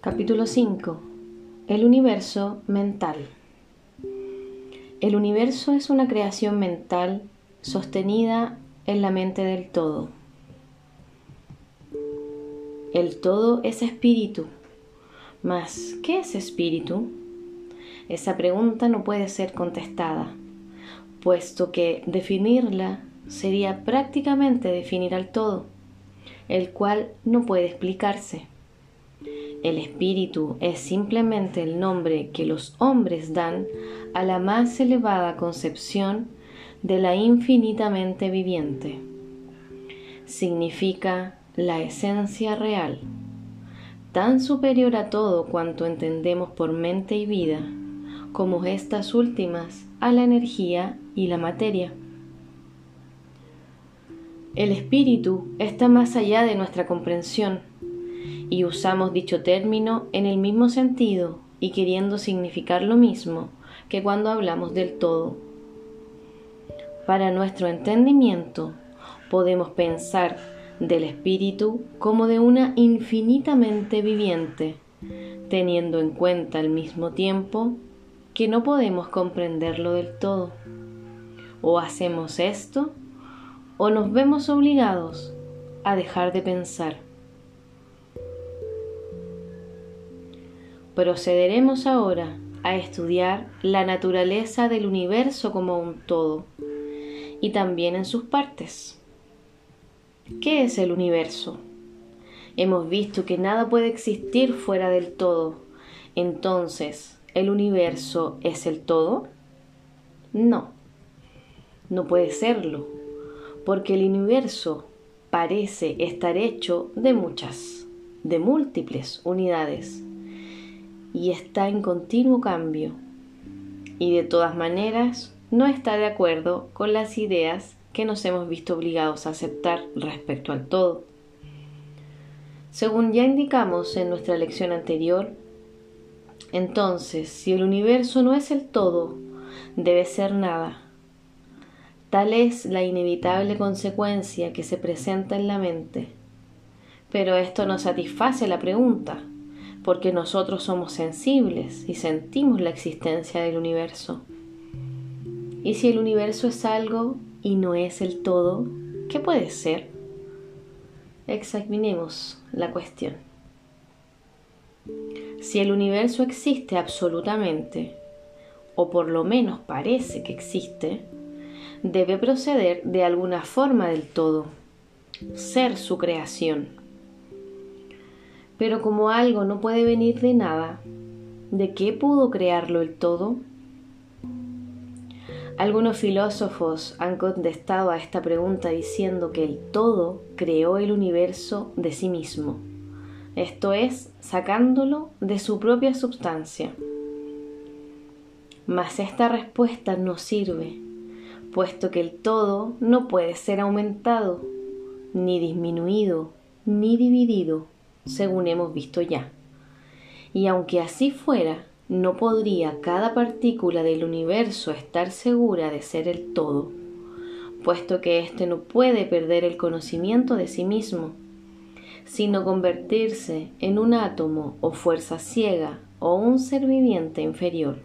Capítulo 5. El universo mental. El universo es una creación mental sostenida en la mente del todo. El todo es espíritu. Mas, ¿qué es espíritu? Esa pregunta no puede ser contestada, puesto que definirla sería prácticamente definir al todo, el cual no puede explicarse. El espíritu es simplemente el nombre que los hombres dan a la más elevada concepción de la infinitamente viviente. Significa la esencia real, tan superior a todo cuanto entendemos por mente y vida, como estas últimas a la energía y la materia. El espíritu está más allá de nuestra comprensión y usamos dicho término en el mismo sentido y queriendo significar lo mismo que cuando hablamos del todo. Para nuestro entendimiento podemos pensar del espíritu como de una infinitamente viviente, teniendo en cuenta al mismo tiempo que no podemos comprenderlo del todo. O hacemos esto o nos vemos obligados a dejar de pensar. Procederemos ahora a estudiar la naturaleza del universo como un todo y también en sus partes. ¿Qué es el universo? Hemos visto que nada puede existir fuera del todo. Entonces, ¿el universo es el todo? No, no puede serlo, porque el universo parece estar hecho de muchas, de múltiples unidades y está en continuo cambio. Y de todas maneras no está de acuerdo con las ideas que nos hemos visto obligados a aceptar respecto al todo. Según ya indicamos en nuestra lección anterior, entonces, si el universo no es el todo, debe ser nada. Tal es la inevitable consecuencia que se presenta en la mente. Pero esto no satisface la pregunta, porque nosotros somos sensibles y sentimos la existencia del universo. Y si el universo es algo y no es el todo, ¿qué puede ser? Examinemos la cuestión. Si el universo existe absolutamente, o por lo menos parece que existe, debe proceder de alguna forma del todo, ser su creación. Pero como algo no puede venir de nada, ¿de qué pudo crearlo el todo? Algunos filósofos han contestado a esta pregunta diciendo que el todo creó el universo de sí mismo, esto es, sacándolo de su propia substancia. Mas esta respuesta no sirve, puesto que el todo no puede ser aumentado, ni disminuido, ni dividido según hemos visto ya. Y aunque así fuera, no podría cada partícula del universo estar segura de ser el todo, puesto que éste no puede perder el conocimiento de sí mismo, sino convertirse en un átomo o fuerza ciega o un ser viviente inferior.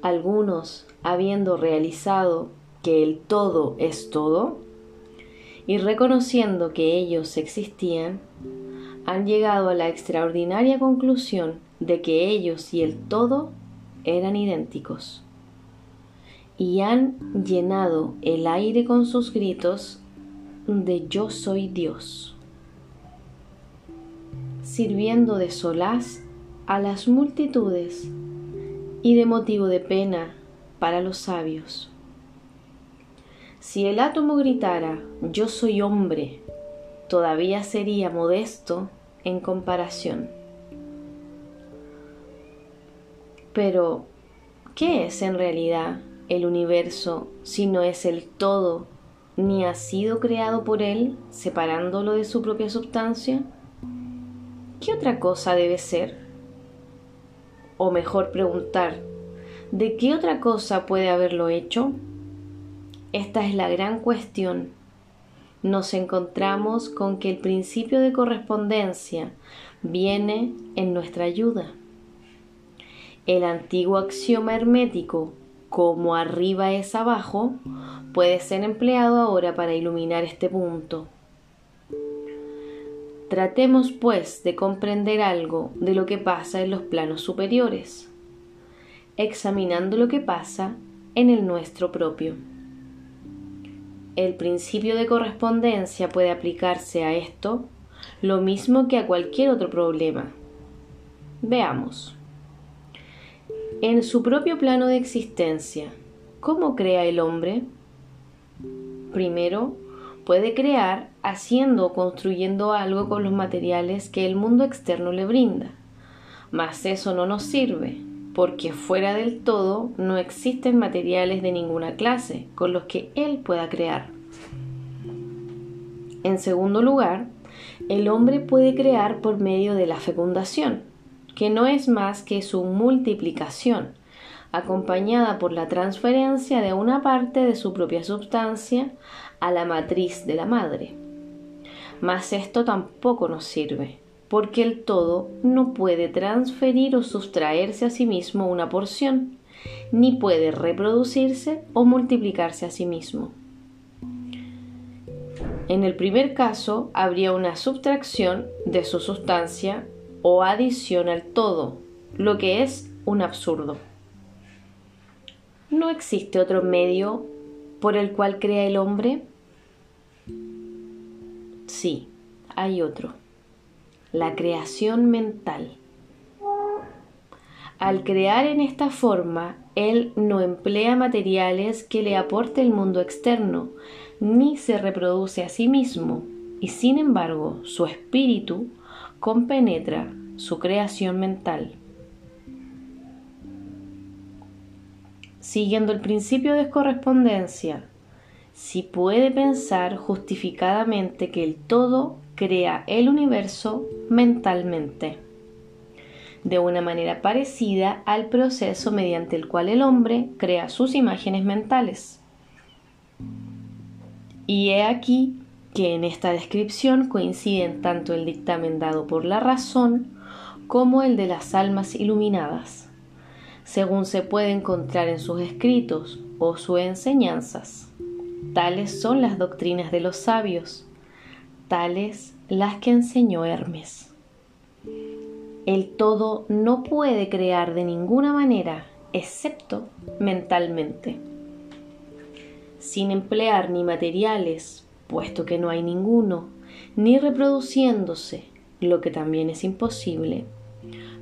Algunos, habiendo realizado que el todo es todo, y reconociendo que ellos existían, han llegado a la extraordinaria conclusión de que ellos y el todo eran idénticos. Y han llenado el aire con sus gritos de yo soy Dios, sirviendo de solaz a las multitudes y de motivo de pena para los sabios. Si el átomo gritara yo soy hombre, todavía sería modesto en comparación. Pero, ¿qué es en realidad el universo si no es el todo, ni ha sido creado por él, separándolo de su propia sustancia? ¿Qué otra cosa debe ser? O mejor preguntar, ¿de qué otra cosa puede haberlo hecho? Esta es la gran cuestión nos encontramos con que el principio de correspondencia viene en nuestra ayuda. El antiguo axioma hermético, como arriba es abajo, puede ser empleado ahora para iluminar este punto. Tratemos pues de comprender algo de lo que pasa en los planos superiores, examinando lo que pasa en el nuestro propio. El principio de correspondencia puede aplicarse a esto lo mismo que a cualquier otro problema. Veamos. En su propio plano de existencia, ¿cómo crea el hombre? Primero, puede crear haciendo o construyendo algo con los materiales que el mundo externo le brinda. Mas eso no nos sirve, porque fuera del todo no existen materiales de ninguna clase con los que él pueda crear. En segundo lugar, el hombre puede crear por medio de la fecundación, que no es más que su multiplicación, acompañada por la transferencia de una parte de su propia sustancia a la matriz de la madre. Mas esto tampoco nos sirve, porque el todo no puede transferir o sustraerse a sí mismo una porción, ni puede reproducirse o multiplicarse a sí mismo. En el primer caso habría una subtracción de su sustancia o adición al todo, lo que es un absurdo. ¿No existe otro medio por el cual crea el hombre? Sí, hay otro. La creación mental. Al crear en esta forma, él no emplea materiales que le aporte el mundo externo, ni se reproduce a sí mismo, y sin embargo su espíritu compenetra su creación mental. Siguiendo el principio de correspondencia, si puede pensar justificadamente que el todo crea el universo mentalmente, de una manera parecida al proceso mediante el cual el hombre crea sus imágenes mentales. Y he aquí que en esta descripción coinciden tanto el dictamen dado por la razón como el de las almas iluminadas, según se puede encontrar en sus escritos o sus enseñanzas. Tales son las doctrinas de los sabios, tales las que enseñó Hermes. El todo no puede crear de ninguna manera, excepto mentalmente sin emplear ni materiales, puesto que no hay ninguno, ni reproduciéndose, lo que también es imposible.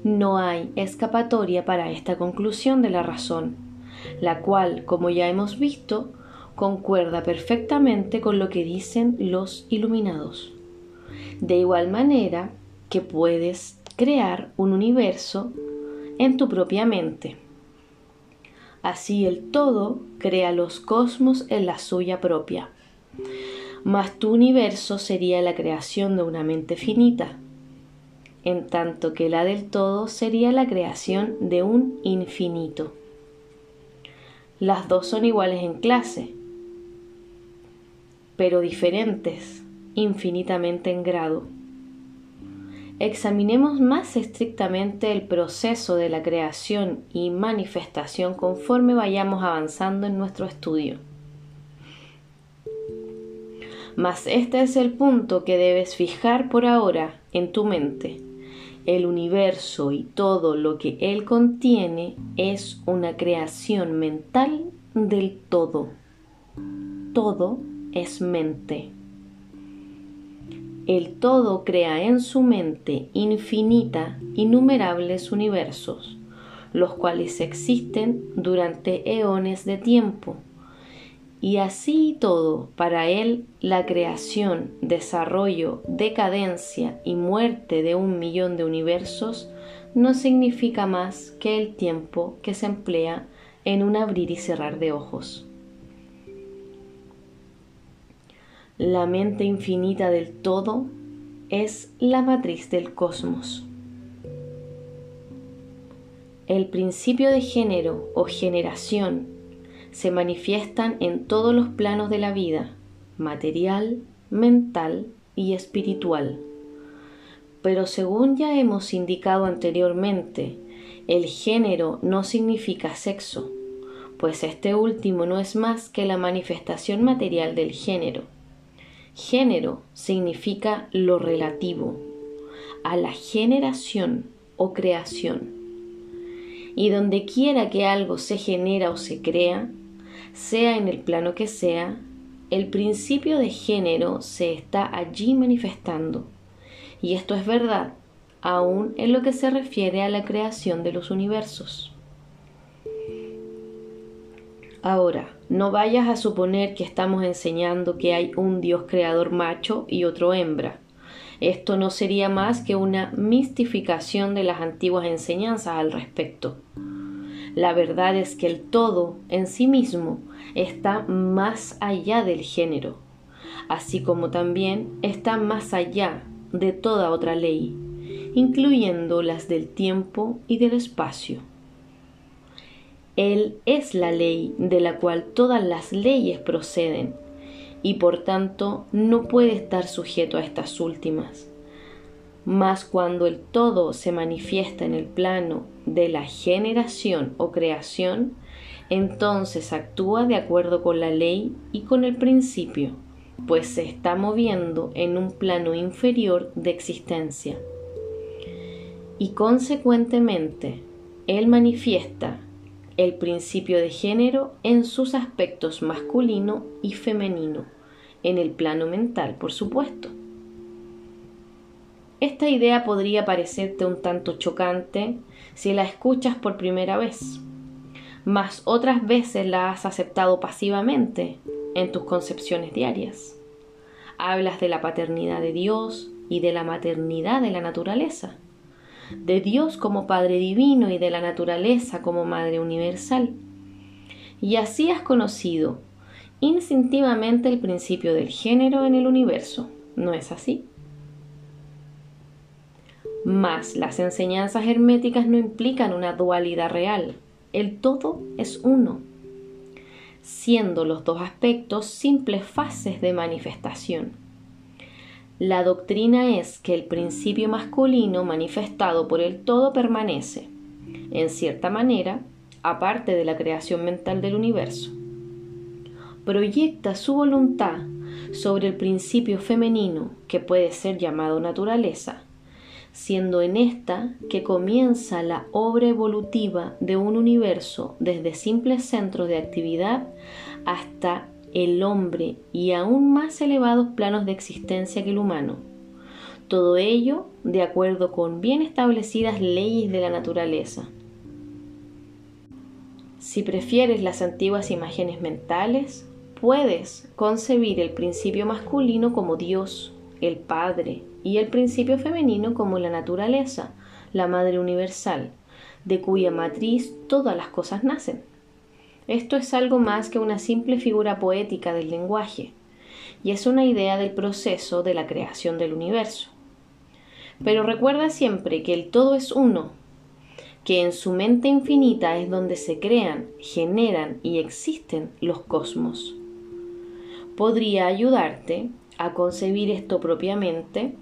No hay escapatoria para esta conclusión de la razón, la cual, como ya hemos visto, concuerda perfectamente con lo que dicen los iluminados. De igual manera que puedes crear un universo en tu propia mente. Así el todo crea los cosmos en la suya propia. Mas tu universo sería la creación de una mente finita, en tanto que la del todo sería la creación de un infinito. Las dos son iguales en clase, pero diferentes infinitamente en grado. Examinemos más estrictamente el proceso de la creación y manifestación conforme vayamos avanzando en nuestro estudio. Mas este es el punto que debes fijar por ahora en tu mente. El universo y todo lo que él contiene es una creación mental del todo. Todo es mente. El todo crea en su mente infinita innumerables universos, los cuales existen durante eones de tiempo. Y así todo, para él, la creación, desarrollo, decadencia y muerte de un millón de universos no significa más que el tiempo que se emplea en un abrir y cerrar de ojos. La mente infinita del todo es la matriz del cosmos. El principio de género o generación se manifiestan en todos los planos de la vida, material mental y espiritual. Pero según ya hemos indicado anteriormente, el género no significa sexo, pues este último no es más que la manifestación material del género. Género significa lo relativo a la generación o creación. Y donde quiera que algo se genera o se crea, sea en el plano que sea, el principio de género se está allí manifestando. Y esto es verdad, aún en lo que se refiere a la creación de los universos. Ahora, no vayas a suponer que estamos enseñando que hay un Dios creador macho y otro hembra. Esto no sería más que una mistificación de las antiguas enseñanzas al respecto. La verdad es que el todo en sí mismo está más allá del género, así como también está más allá de toda otra ley, incluyendo las del tiempo y del espacio. Él es la ley de la cual todas las leyes proceden y por tanto no puede estar sujeto a estas últimas. Mas cuando el todo se manifiesta en el plano de la generación o creación, entonces actúa de acuerdo con la ley y con el principio, pues se está moviendo en un plano inferior de existencia. Y consecuentemente, Él manifiesta el principio de género en sus aspectos masculino y femenino, en el plano mental, por supuesto. Esta idea podría parecerte un tanto chocante si la escuchas por primera vez, mas otras veces la has aceptado pasivamente en tus concepciones diarias. Hablas de la paternidad de Dios y de la maternidad de la naturaleza de Dios como Padre Divino y de la naturaleza como Madre Universal. Y así has conocido instintivamente el principio del género en el universo, ¿no es así? Mas las enseñanzas herméticas no implican una dualidad real, el todo es uno, siendo los dos aspectos simples fases de manifestación. La doctrina es que el principio masculino manifestado por el todo permanece, en cierta manera, aparte de la creación mental del universo. Proyecta su voluntad sobre el principio femenino que puede ser llamado naturaleza, siendo en esta que comienza la obra evolutiva de un universo desde simples centros de actividad hasta el hombre y aún más elevados planos de existencia que el humano. Todo ello de acuerdo con bien establecidas leyes de la naturaleza. Si prefieres las antiguas imágenes mentales, puedes concebir el principio masculino como Dios, el Padre, y el principio femenino como la naturaleza, la Madre Universal, de cuya matriz todas las cosas nacen. Esto es algo más que una simple figura poética del lenguaje, y es una idea del proceso de la creación del universo. Pero recuerda siempre que el todo es uno, que en su mente infinita es donde se crean, generan y existen los cosmos. Podría ayudarte a concebir esto propiamente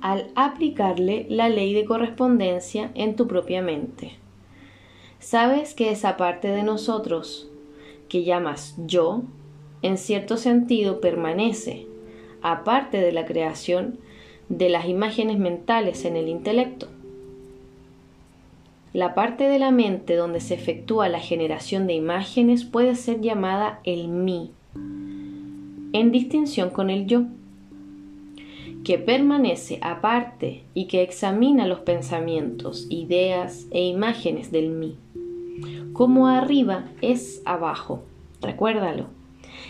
al aplicarle la ley de correspondencia en tu propia mente. Sabes que esa parte de nosotros que llamas yo, en cierto sentido permanece, aparte de la creación de las imágenes mentales en el intelecto. La parte de la mente donde se efectúa la generación de imágenes puede ser llamada el mí, en distinción con el yo, que permanece aparte y que examina los pensamientos, ideas e imágenes del mí. Como arriba es abajo, recuérdalo.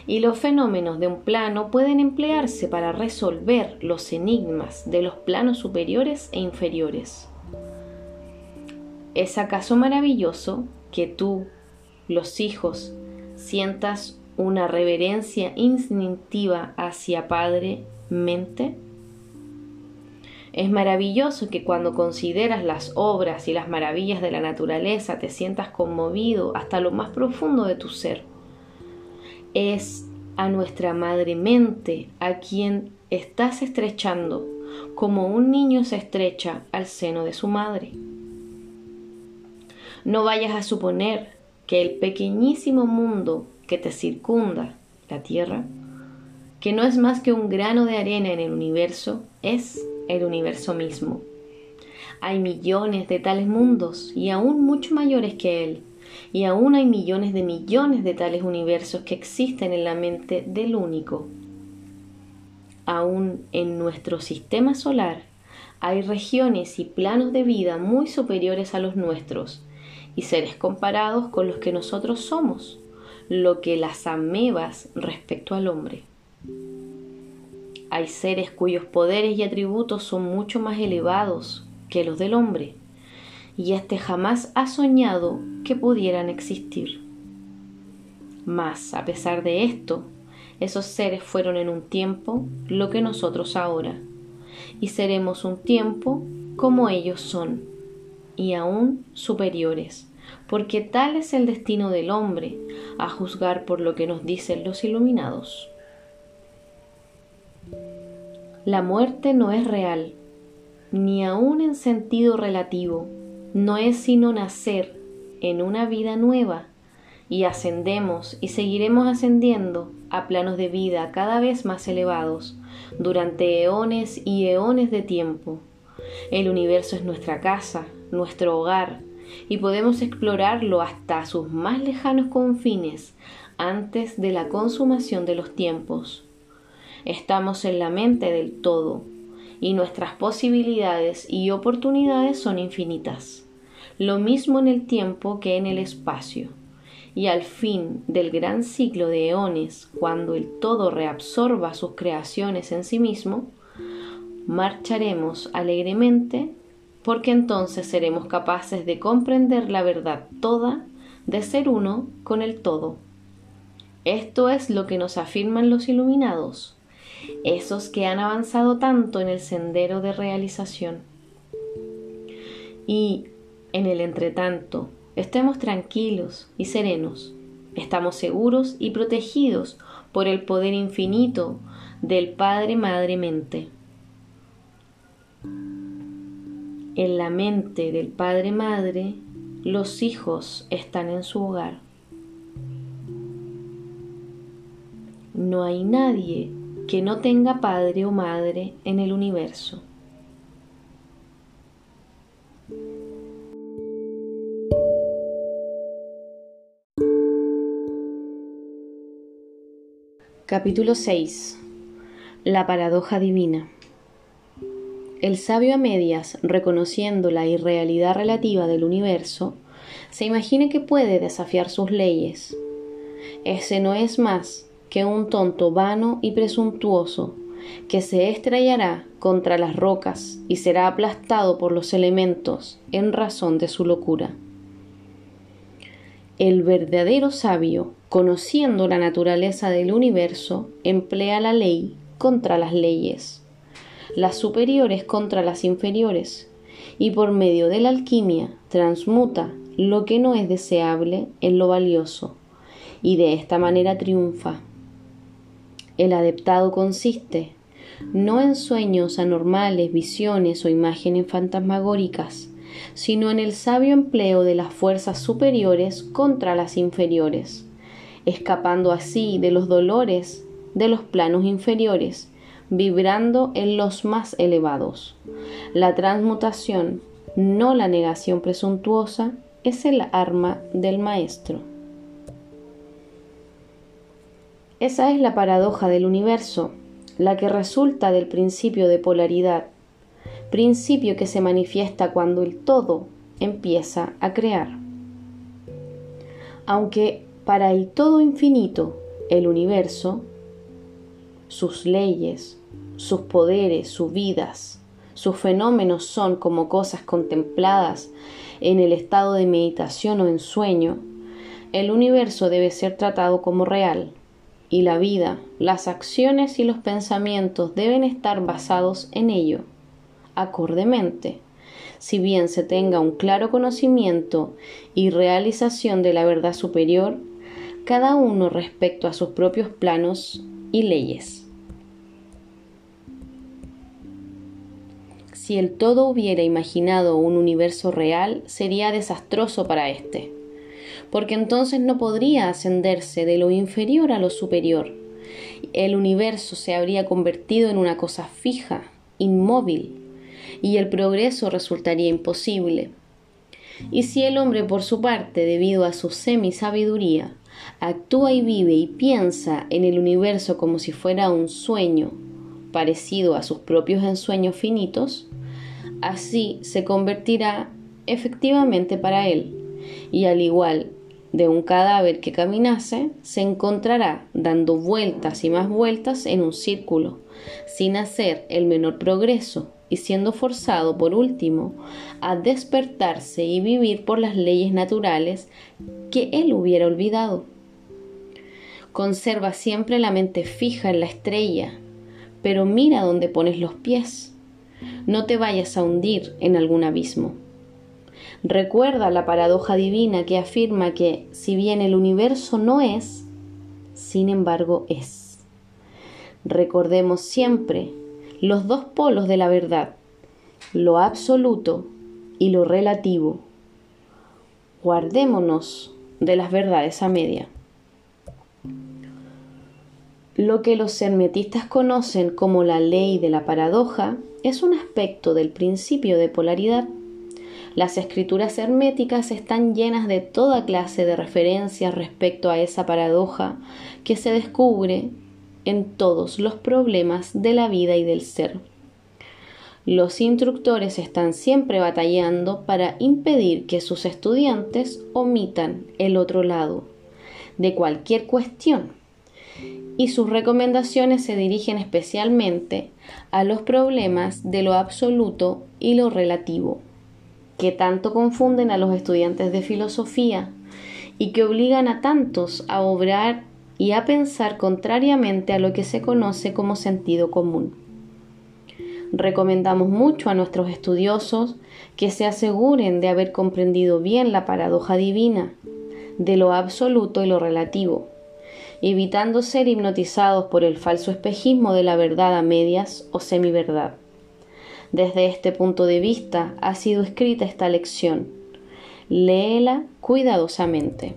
Y los fenómenos de un plano pueden emplearse para resolver los enigmas de los planos superiores e inferiores. ¿Es acaso maravilloso que tú, los hijos, sientas una reverencia instintiva hacia Padre, mente? Es maravilloso que cuando consideras las obras y las maravillas de la naturaleza te sientas conmovido hasta lo más profundo de tu ser. Es a nuestra madre mente, a quien estás estrechando, como un niño se estrecha al seno de su madre. No vayas a suponer que el pequeñísimo mundo que te circunda, la Tierra, que no es más que un grano de arena en el universo, es el universo mismo. Hay millones de tales mundos y aún mucho mayores que él, y aún hay millones de millones de tales universos que existen en la mente del único. Aún en nuestro sistema solar hay regiones y planos de vida muy superiores a los nuestros y seres comparados con los que nosotros somos, lo que las amebas respecto al hombre. Hay seres cuyos poderes y atributos son mucho más elevados que los del hombre, y éste jamás ha soñado que pudieran existir. Mas, a pesar de esto, esos seres fueron en un tiempo lo que nosotros ahora, y seremos un tiempo como ellos son, y aún superiores, porque tal es el destino del hombre, a juzgar por lo que nos dicen los iluminados. La muerte no es real, ni aun en sentido relativo, no es sino nacer en una vida nueva y ascendemos y seguiremos ascendiendo a planos de vida cada vez más elevados durante eones y eones de tiempo. El universo es nuestra casa, nuestro hogar, y podemos explorarlo hasta sus más lejanos confines antes de la consumación de los tiempos. Estamos en la mente del todo y nuestras posibilidades y oportunidades son infinitas. Lo mismo en el tiempo que en el espacio. Y al fin del gran ciclo de eones, cuando el todo reabsorba sus creaciones en sí mismo, marcharemos alegremente porque entonces seremos capaces de comprender la verdad toda de ser uno con el todo. Esto es lo que nos afirman los iluminados esos que han avanzado tanto en el sendero de realización. Y en el entretanto, estemos tranquilos y serenos, estamos seguros y protegidos por el poder infinito del Padre Madre Mente. En la mente del Padre Madre, los hijos están en su hogar. No hay nadie que no tenga padre o madre en el universo. Capítulo 6 La paradoja divina El sabio a medias, reconociendo la irrealidad relativa del universo, se imagina que puede desafiar sus leyes. Ese no es más que un tonto vano y presuntuoso, que se estrellará contra las rocas y será aplastado por los elementos en razón de su locura. El verdadero sabio, conociendo la naturaleza del universo, emplea la ley contra las leyes, las superiores contra las inferiores, y por medio de la alquimia transmuta lo que no es deseable en lo valioso, y de esta manera triunfa. El adeptado consiste no en sueños anormales, visiones o imágenes fantasmagóricas, sino en el sabio empleo de las fuerzas superiores contra las inferiores, escapando así de los dolores de los planos inferiores, vibrando en los más elevados. La transmutación, no la negación presuntuosa, es el arma del maestro. Esa es la paradoja del universo, la que resulta del principio de polaridad, principio que se manifiesta cuando el todo empieza a crear. Aunque para el todo infinito, el universo, sus leyes, sus poderes, sus vidas, sus fenómenos son como cosas contempladas en el estado de meditación o en sueño, el universo debe ser tratado como real, y la vida, las acciones y los pensamientos deben estar basados en ello, acordemente. Si bien se tenga un claro conocimiento y realización de la verdad superior, cada uno respecto a sus propios planos y leyes. Si el todo hubiera imaginado un universo real, sería desastroso para éste, porque entonces no podría ascenderse de lo inferior a lo superior. El universo se habría convertido en una cosa fija, inmóvil, y el progreso resultaría imposible. Y si el hombre, por su parte, debido a su semi-sabiduría, actúa y vive y piensa en el universo como si fuera un sueño, parecido a sus propios ensueños finitos, así se convertirá efectivamente para él, y al igual de un cadáver que caminase, se encontrará dando vueltas y más vueltas en un círculo, sin hacer el menor progreso y siendo forzado por último a despertarse y vivir por las leyes naturales que él hubiera olvidado. Conserva siempre la mente fija en la estrella, pero mira dónde pones los pies no te vayas a hundir en algún abismo. Recuerda la paradoja divina que afirma que si bien el universo no es, sin embargo es. Recordemos siempre los dos polos de la verdad, lo absoluto y lo relativo. Guardémonos de las verdades a media. Lo que los hermetistas conocen como la ley de la paradoja es un aspecto del principio de polaridad. Las escrituras herméticas están llenas de toda clase de referencias respecto a esa paradoja que se descubre en todos los problemas de la vida y del ser. Los instructores están siempre batallando para impedir que sus estudiantes omitan el otro lado de cualquier cuestión y sus recomendaciones se dirigen especialmente a los problemas de lo absoluto y lo relativo, que tanto confunden a los estudiantes de filosofía y que obligan a tantos a obrar y a pensar contrariamente a lo que se conoce como sentido común. Recomendamos mucho a nuestros estudiosos que se aseguren de haber comprendido bien la paradoja divina, de lo absoluto y lo relativo, evitando ser hipnotizados por el falso espejismo de la verdad a medias o semiverdad. Desde este punto de vista ha sido escrita esta lección. Léela cuidadosamente.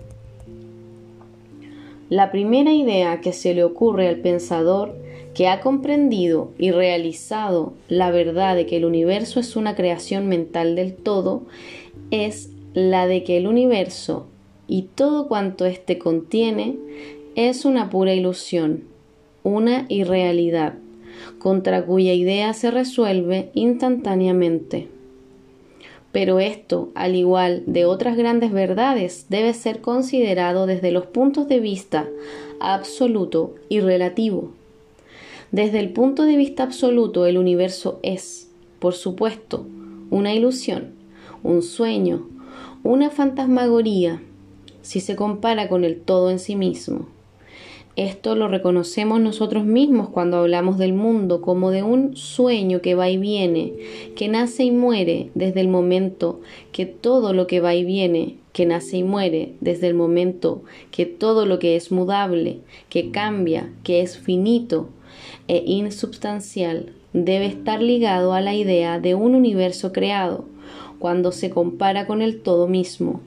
La primera idea que se le ocurre al pensador que ha comprendido y realizado la verdad de que el universo es una creación mental del todo es la de que el universo y todo cuanto éste contiene es una pura ilusión, una irrealidad, contra cuya idea se resuelve instantáneamente. Pero esto, al igual de otras grandes verdades, debe ser considerado desde los puntos de vista absoluto y relativo. Desde el punto de vista absoluto, el universo es, por supuesto, una ilusión, un sueño, una fantasmagoría, si se compara con el todo en sí mismo. Esto lo reconocemos nosotros mismos cuando hablamos del mundo como de un sueño que va y viene, que nace y muere desde el momento que todo lo que va y viene, que nace y muere desde el momento que todo lo que es mudable, que cambia, que es finito e insubstancial, debe estar ligado a la idea de un universo creado, cuando se compara con el todo mismo.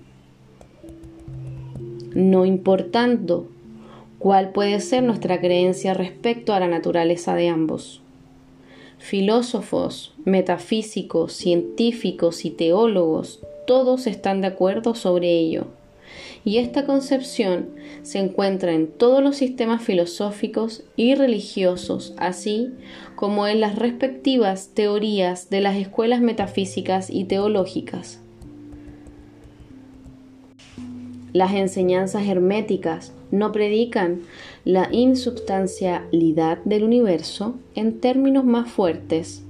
No importando cuál puede ser nuestra creencia respecto a la naturaleza de ambos. Filósofos, metafísicos, científicos y teólogos, todos están de acuerdo sobre ello. Y esta concepción se encuentra en todos los sistemas filosóficos y religiosos, así como en las respectivas teorías de las escuelas metafísicas y teológicas. Las enseñanzas herméticas no predican la insubstancialidad del universo en términos más fuertes,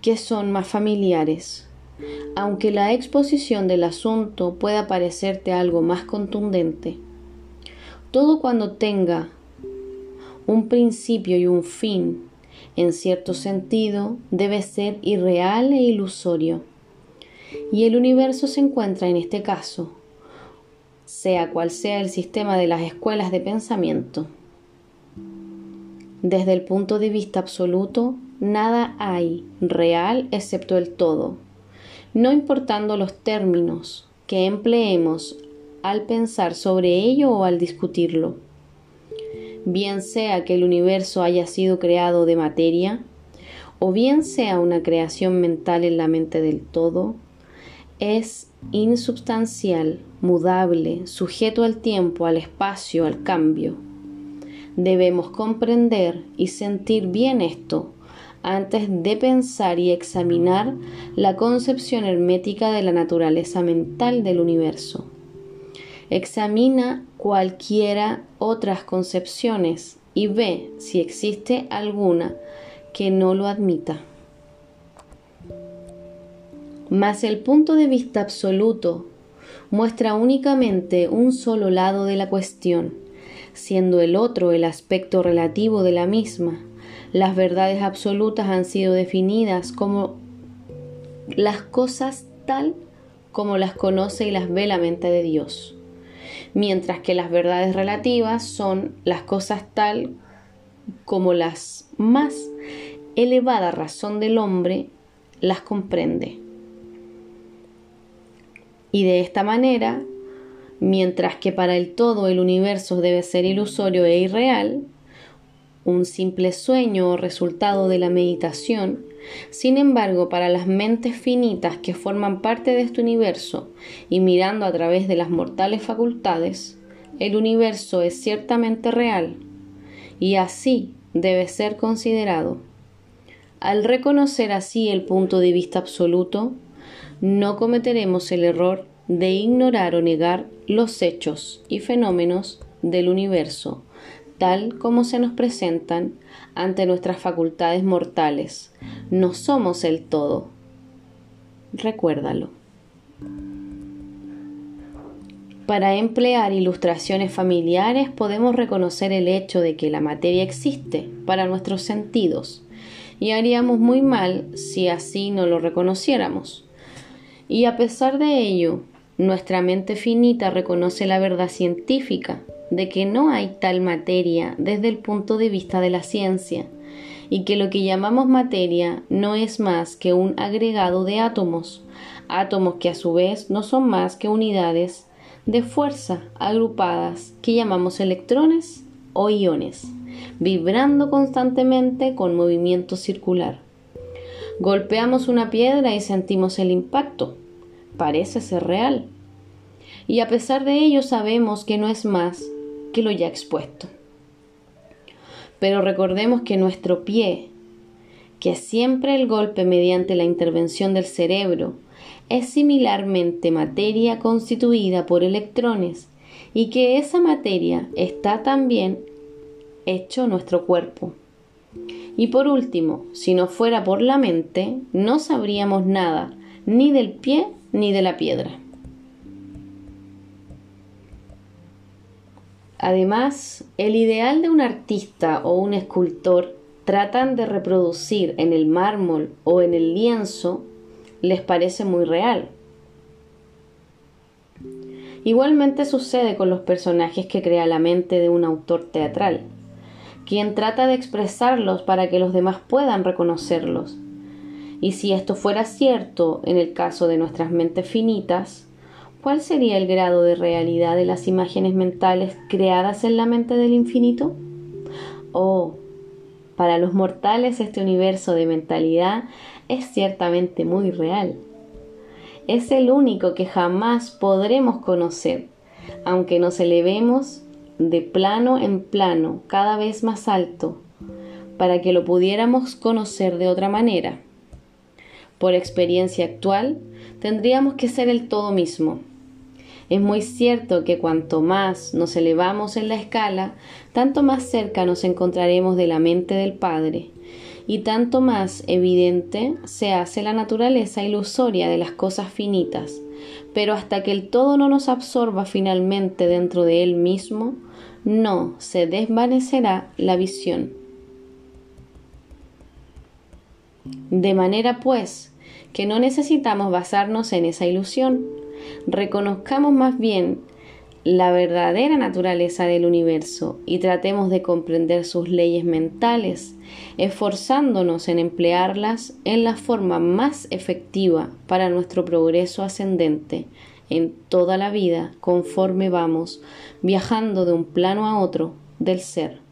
que son más familiares. Aunque la exposición del asunto pueda parecerte algo más contundente, todo cuando tenga un principio y un fin, en cierto sentido, debe ser irreal e ilusorio. Y el universo se encuentra en este caso sea cual sea el sistema de las escuelas de pensamiento. Desde el punto de vista absoluto, nada hay real excepto el todo, no importando los términos que empleemos al pensar sobre ello o al discutirlo. Bien sea que el universo haya sido creado de materia, o bien sea una creación mental en la mente del todo, es insubstancial, mudable, sujeto al tiempo, al espacio, al cambio. Debemos comprender y sentir bien esto antes de pensar y examinar la concepción hermética de la naturaleza mental del universo. Examina cualquiera otras concepciones y ve si existe alguna que no lo admita. Mas el punto de vista absoluto muestra únicamente un solo lado de la cuestión, siendo el otro el aspecto relativo de la misma. Las verdades absolutas han sido definidas como las cosas tal como las conoce y las ve la mente de Dios, mientras que las verdades relativas son las cosas tal como las más elevada razón del hombre las comprende. Y de esta manera, mientras que para el todo el universo debe ser ilusorio e irreal, un simple sueño o resultado de la meditación, sin embargo, para las mentes finitas que forman parte de este universo y mirando a través de las mortales facultades, el universo es ciertamente real y así debe ser considerado. Al reconocer así el punto de vista absoluto, no cometeremos el error de ignorar o negar los hechos y fenómenos del universo, tal como se nos presentan ante nuestras facultades mortales. No somos el todo. Recuérdalo. Para emplear ilustraciones familiares podemos reconocer el hecho de que la materia existe para nuestros sentidos y haríamos muy mal si así no lo reconociéramos. Y a pesar de ello, nuestra mente finita reconoce la verdad científica de que no hay tal materia desde el punto de vista de la ciencia, y que lo que llamamos materia no es más que un agregado de átomos, átomos que a su vez no son más que unidades de fuerza agrupadas que llamamos electrones o iones, vibrando constantemente con movimiento circular. Golpeamos una piedra y sentimos el impacto. Parece ser real. Y a pesar de ello sabemos que no es más que lo ya expuesto. Pero recordemos que nuestro pie, que siempre el golpe mediante la intervención del cerebro, es similarmente materia constituida por electrones y que esa materia está también hecho nuestro cuerpo. Y por último, si no fuera por la mente, no sabríamos nada, ni del pie ni de la piedra. Además, el ideal de un artista o un escultor tratan de reproducir en el mármol o en el lienzo les parece muy real. Igualmente sucede con los personajes que crea la mente de un autor teatral quien trata de expresarlos para que los demás puedan reconocerlos. Y si esto fuera cierto en el caso de nuestras mentes finitas, ¿cuál sería el grado de realidad de las imágenes mentales creadas en la mente del infinito? Oh, para los mortales este universo de mentalidad es ciertamente muy real. Es el único que jamás podremos conocer, aunque nos elevemos de plano en plano, cada vez más alto, para que lo pudiéramos conocer de otra manera. Por experiencia actual, tendríamos que ser el todo mismo. Es muy cierto que cuanto más nos elevamos en la escala, tanto más cerca nos encontraremos de la mente del Padre, y tanto más evidente se hace la naturaleza ilusoria de las cosas finitas, pero hasta que el todo no nos absorba finalmente dentro de él mismo, no se desvanecerá la visión. De manera pues que no necesitamos basarnos en esa ilusión, reconozcamos más bien la verdadera naturaleza del universo y tratemos de comprender sus leyes mentales, esforzándonos en emplearlas en la forma más efectiva para nuestro progreso ascendente en toda la vida conforme vamos viajando de un plano a otro del ser.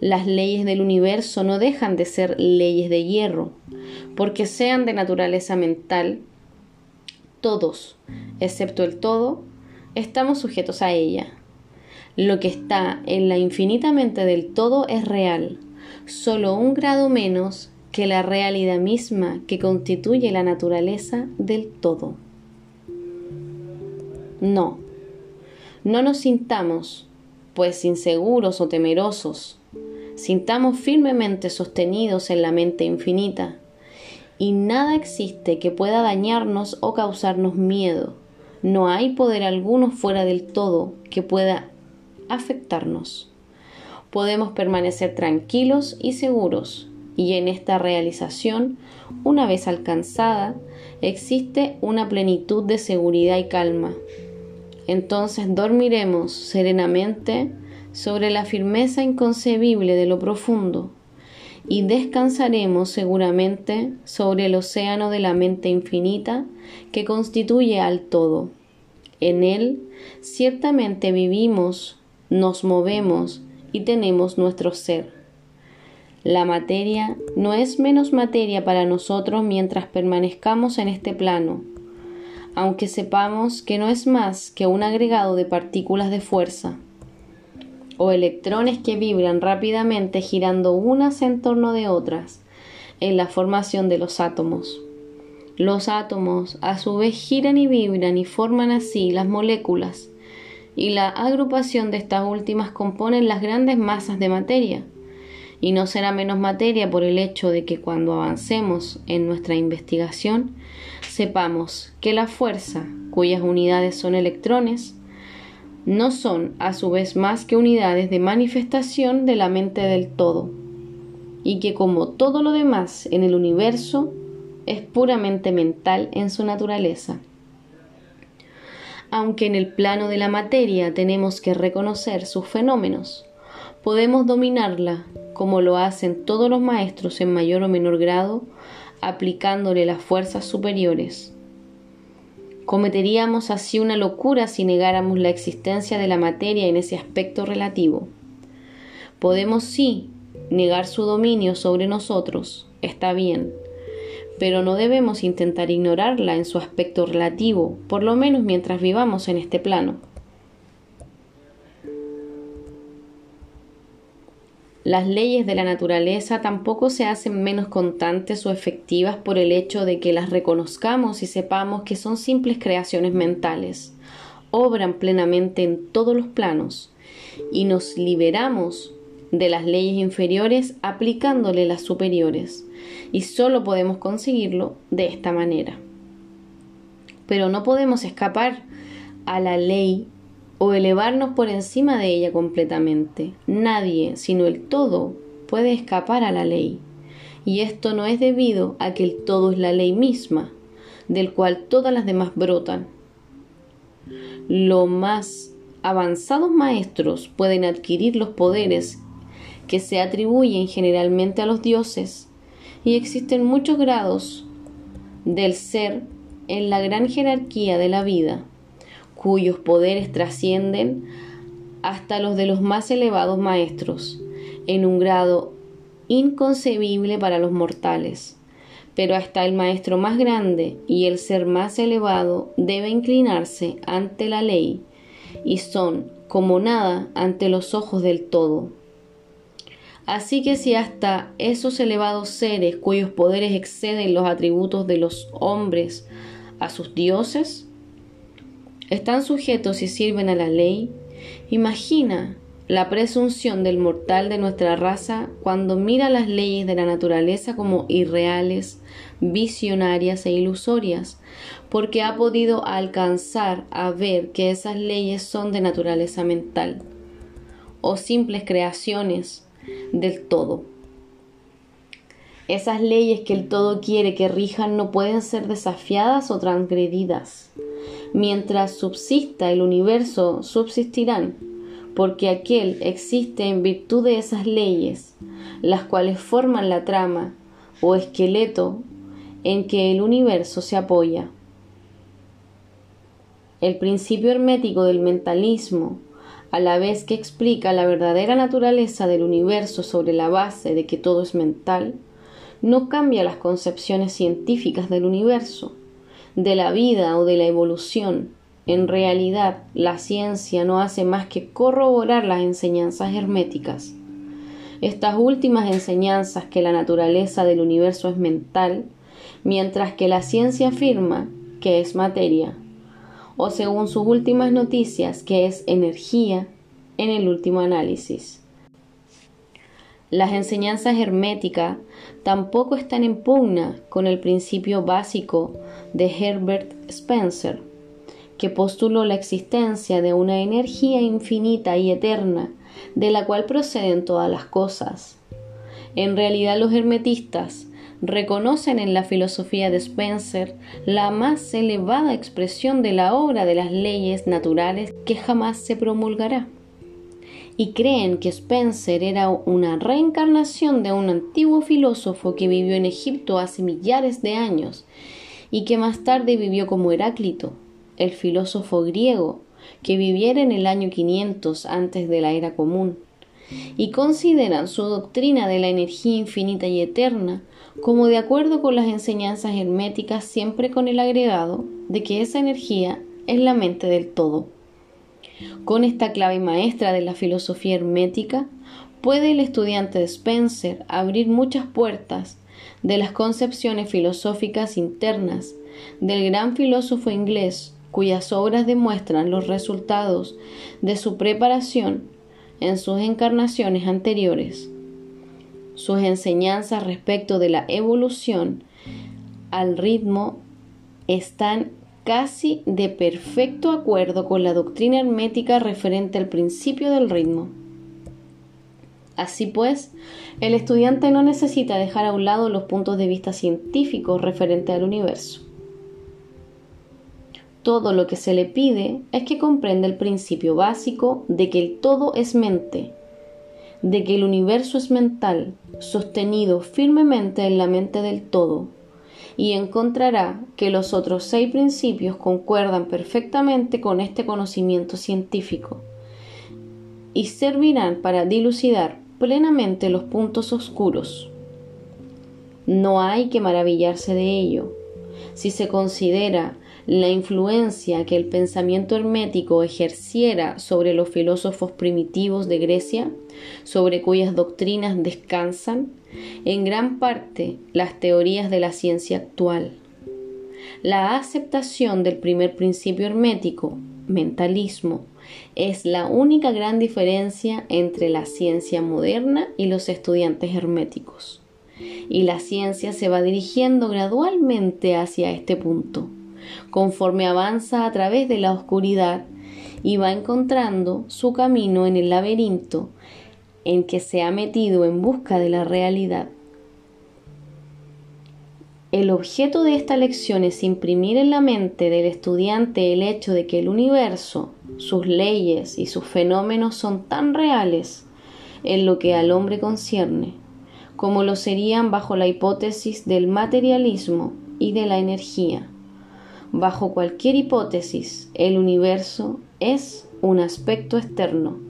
Las leyes del universo no dejan de ser leyes de hierro, porque sean de naturaleza mental, todos, excepto el todo, estamos sujetos a ella. Lo que está en la infinitamente del todo es real, solo un grado menos que la realidad misma que constituye la naturaleza del todo. No, no nos sintamos, pues inseguros o temerosos, sintamos firmemente sostenidos en la mente infinita, y nada existe que pueda dañarnos o causarnos miedo no hay poder alguno fuera del todo que pueda afectarnos. Podemos permanecer tranquilos y seguros, y en esta realización, una vez alcanzada, existe una plenitud de seguridad y calma. Entonces dormiremos serenamente sobre la firmeza inconcebible de lo profundo y descansaremos seguramente sobre el océano de la mente infinita que constituye al todo. En él ciertamente vivimos, nos movemos y tenemos nuestro ser. La materia no es menos materia para nosotros mientras permanezcamos en este plano, aunque sepamos que no es más que un agregado de partículas de fuerza o electrones que vibran rápidamente girando unas en torno de otras en la formación de los átomos. Los átomos a su vez giran y vibran y forman así las moléculas, y la agrupación de estas últimas componen las grandes masas de materia. Y no será menos materia por el hecho de que cuando avancemos en nuestra investigación sepamos que la fuerza, cuyas unidades son electrones, no son a su vez más que unidades de manifestación de la mente del todo, y que como todo lo demás en el universo es puramente mental en su naturaleza. Aunque en el plano de la materia tenemos que reconocer sus fenómenos, podemos dominarla como lo hacen todos los maestros en mayor o menor grado, aplicándole las fuerzas superiores. Cometeríamos así una locura si negáramos la existencia de la materia en ese aspecto relativo. Podemos sí negar su dominio sobre nosotros, está bien, pero no debemos intentar ignorarla en su aspecto relativo, por lo menos mientras vivamos en este plano. Las leyes de la naturaleza tampoco se hacen menos constantes o efectivas por el hecho de que las reconozcamos y sepamos que son simples creaciones mentales. Obran plenamente en todos los planos y nos liberamos de las leyes inferiores aplicándole las superiores. Y solo podemos conseguirlo de esta manera. Pero no podemos escapar a la ley o elevarnos por encima de ella completamente. Nadie, sino el todo, puede escapar a la ley. Y esto no es debido a que el todo es la ley misma, del cual todas las demás brotan. Los más avanzados maestros pueden adquirir los poderes que se atribuyen generalmente a los dioses, y existen muchos grados del ser en la gran jerarquía de la vida cuyos poderes trascienden hasta los de los más elevados maestros, en un grado inconcebible para los mortales. Pero hasta el maestro más grande y el ser más elevado debe inclinarse ante la ley, y son como nada ante los ojos del todo. Así que si hasta esos elevados seres cuyos poderes exceden los atributos de los hombres a sus dioses, están sujetos y sirven a la ley, imagina la presunción del mortal de nuestra raza cuando mira las leyes de la naturaleza como irreales, visionarias e ilusorias, porque ha podido alcanzar a ver que esas leyes son de naturaleza mental o simples creaciones del todo. Esas leyes que el todo quiere que rijan no pueden ser desafiadas o transgredidas Mientras subsista el universo, subsistirán, porque aquel existe en virtud de esas leyes, las cuales forman la trama o esqueleto en que el universo se apoya. El principio hermético del mentalismo, a la vez que explica la verdadera naturaleza del universo sobre la base de que todo es mental, no cambia las concepciones científicas del universo, de la vida o de la evolución. En realidad, la ciencia no hace más que corroborar las enseñanzas herméticas. Estas últimas enseñanzas que la naturaleza del universo es mental, mientras que la ciencia afirma que es materia, o según sus últimas noticias que es energía en el último análisis. Las enseñanzas herméticas tampoco están en pugna con el principio básico de Herbert Spencer, que postuló la existencia de una energía infinita y eterna de la cual proceden todas las cosas. En realidad los hermetistas reconocen en la filosofía de Spencer la más elevada expresión de la obra de las leyes naturales que jamás se promulgará y creen que Spencer era una reencarnación de un antiguo filósofo que vivió en Egipto hace millares de años y que más tarde vivió como Heráclito, el filósofo griego que viviera en el año 500 antes de la era común, y consideran su doctrina de la energía infinita y eterna como de acuerdo con las enseñanzas herméticas siempre con el agregado de que esa energía es la mente del todo. Con esta clave maestra de la filosofía hermética, puede el estudiante de Spencer abrir muchas puertas de las concepciones filosóficas internas del gran filósofo inglés cuyas obras demuestran los resultados de su preparación en sus encarnaciones anteriores. Sus enseñanzas respecto de la evolución al ritmo están casi de perfecto acuerdo con la doctrina hermética referente al principio del ritmo. Así pues, el estudiante no necesita dejar a un lado los puntos de vista científicos referentes al universo. Todo lo que se le pide es que comprenda el principio básico de que el todo es mente, de que el universo es mental, sostenido firmemente en la mente del todo, y encontrará que los otros seis principios concuerdan perfectamente con este conocimiento científico y servirán para dilucidar plenamente los puntos oscuros. No hay que maravillarse de ello. Si se considera la influencia que el pensamiento hermético ejerciera sobre los filósofos primitivos de Grecia, sobre cuyas doctrinas descansan en gran parte las teorías de la ciencia actual. La aceptación del primer principio hermético, mentalismo, es la única gran diferencia entre la ciencia moderna y los estudiantes herméticos. Y la ciencia se va dirigiendo gradualmente hacia este punto conforme avanza a través de la oscuridad y va encontrando su camino en el laberinto en que se ha metido en busca de la realidad. El objeto de esta lección es imprimir en la mente del estudiante el hecho de que el universo, sus leyes y sus fenómenos son tan reales en lo que al hombre concierne, como lo serían bajo la hipótesis del materialismo y de la energía. Bajo cualquier hipótesis, el universo es un aspecto externo.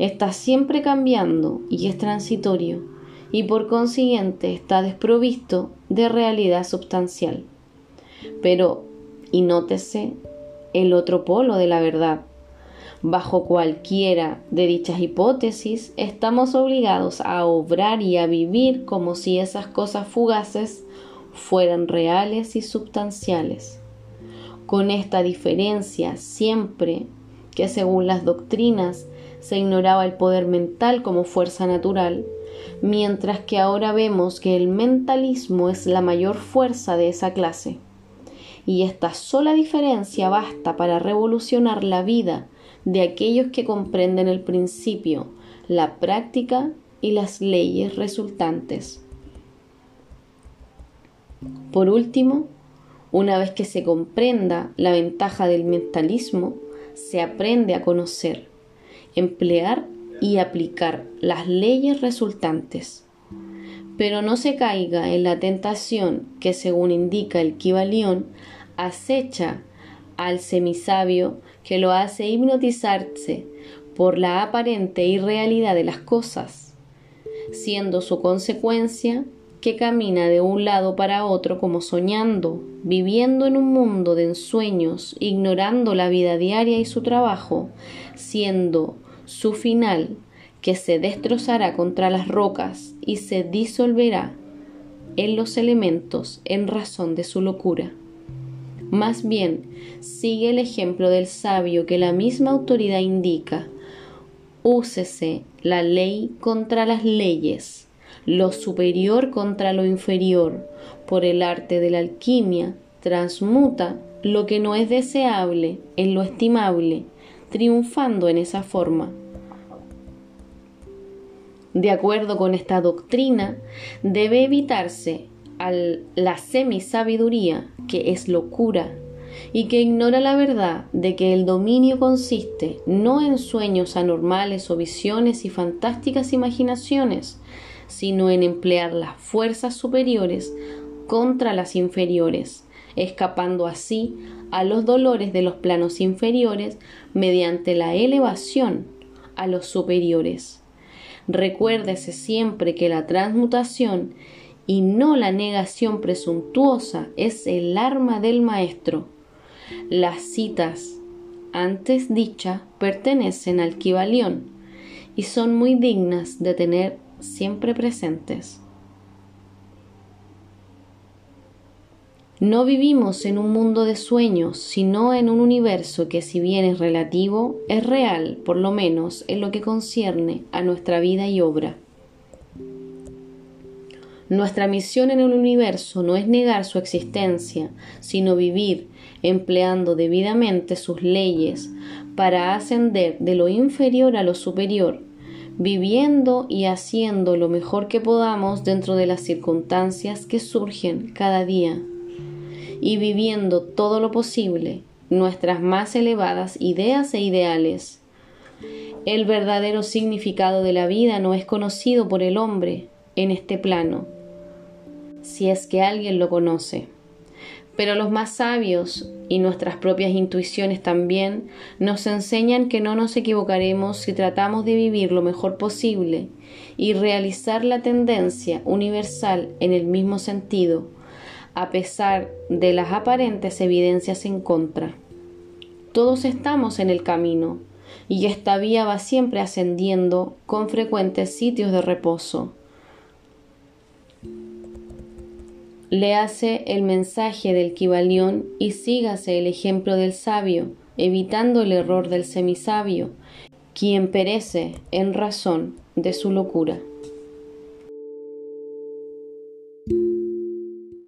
Está siempre cambiando y es transitorio, y por consiguiente está desprovisto de realidad substancial. Pero, y nótese, el otro polo de la verdad. Bajo cualquiera de dichas hipótesis, estamos obligados a obrar y a vivir como si esas cosas fugaces fueran reales y substanciales con esta diferencia siempre que según las doctrinas se ignoraba el poder mental como fuerza natural, mientras que ahora vemos que el mentalismo es la mayor fuerza de esa clase. Y esta sola diferencia basta para revolucionar la vida de aquellos que comprenden el principio, la práctica y las leyes resultantes. Por último, Una vez que se comprenda la ventaja del mentalismo, se aprende a conocer, emplear y aplicar las leyes resultantes. Pero no se caiga en la tentación que, según indica el Kibalión, acecha al semisabio que lo hace hipnotizarse por la aparente irrealidad de las cosas, siendo su consecuencia que camina de un lado para otro como soñando, viviendo en un mundo de ensueños, ignorando la vida diaria y su trabajo, siendo su final que se destrozará contra las rocas y se disolverá en los elementos en razón de su locura. Más bien, sigue el ejemplo del sabio que la misma autoridad indica. Úsese la ley contra las leyes, lo superior contra lo inferior, por el arte de la alquimia, transmuta lo que no es deseable en lo estimable, triunfando en esa forma. De acuerdo con esta doctrina, debe evitarse la semisabiduría, que es locura, y que ignora la verdad de que el dominio consiste no en sueños anormales o visiones y fantásticas imaginaciones, sino en emplear las fuerzas superiores contra las inferiores, escapando así a los dolores de los planos inferiores mediante la elevación a los superiores. Recuérdese siempre que la transmutación y no la negación presuntuosa es el arma del maestro. Las citas antes dichas pertenecen al Kibalión y son muy dignas de tener siempre presentes. No vivimos en un mundo de sueños, sino en un universo que si bien es relativo, es real, por lo menos en lo que concierne a nuestra vida y obra. Nuestra misión en el universo no es negar su existencia, sino vivir empleando debidamente sus leyes para ascender de lo inferior a lo superior, viviendo y haciendo lo mejor que podamos dentro de las circunstancias que surgen cada día, y viviendo todo lo posible nuestras más elevadas ideas e ideales. El verdadero significado de la vida no es conocido por el hombre en este plano, si es que alguien lo conoce. Pero los más sabios y nuestras propias intuiciones también nos enseñan que no nos equivocaremos si tratamos de vivir lo mejor posible y realizar la tendencia universal en el mismo sentido, a pesar de las aparentes evidencias en contra. Todos estamos en el camino, y esta vía va siempre ascendiendo con frecuentes sitios de reposo Léase el mensaje del Kibalión y sígase el ejemplo del sabio, evitando el error del semisabio, quien perece en razón de su locura.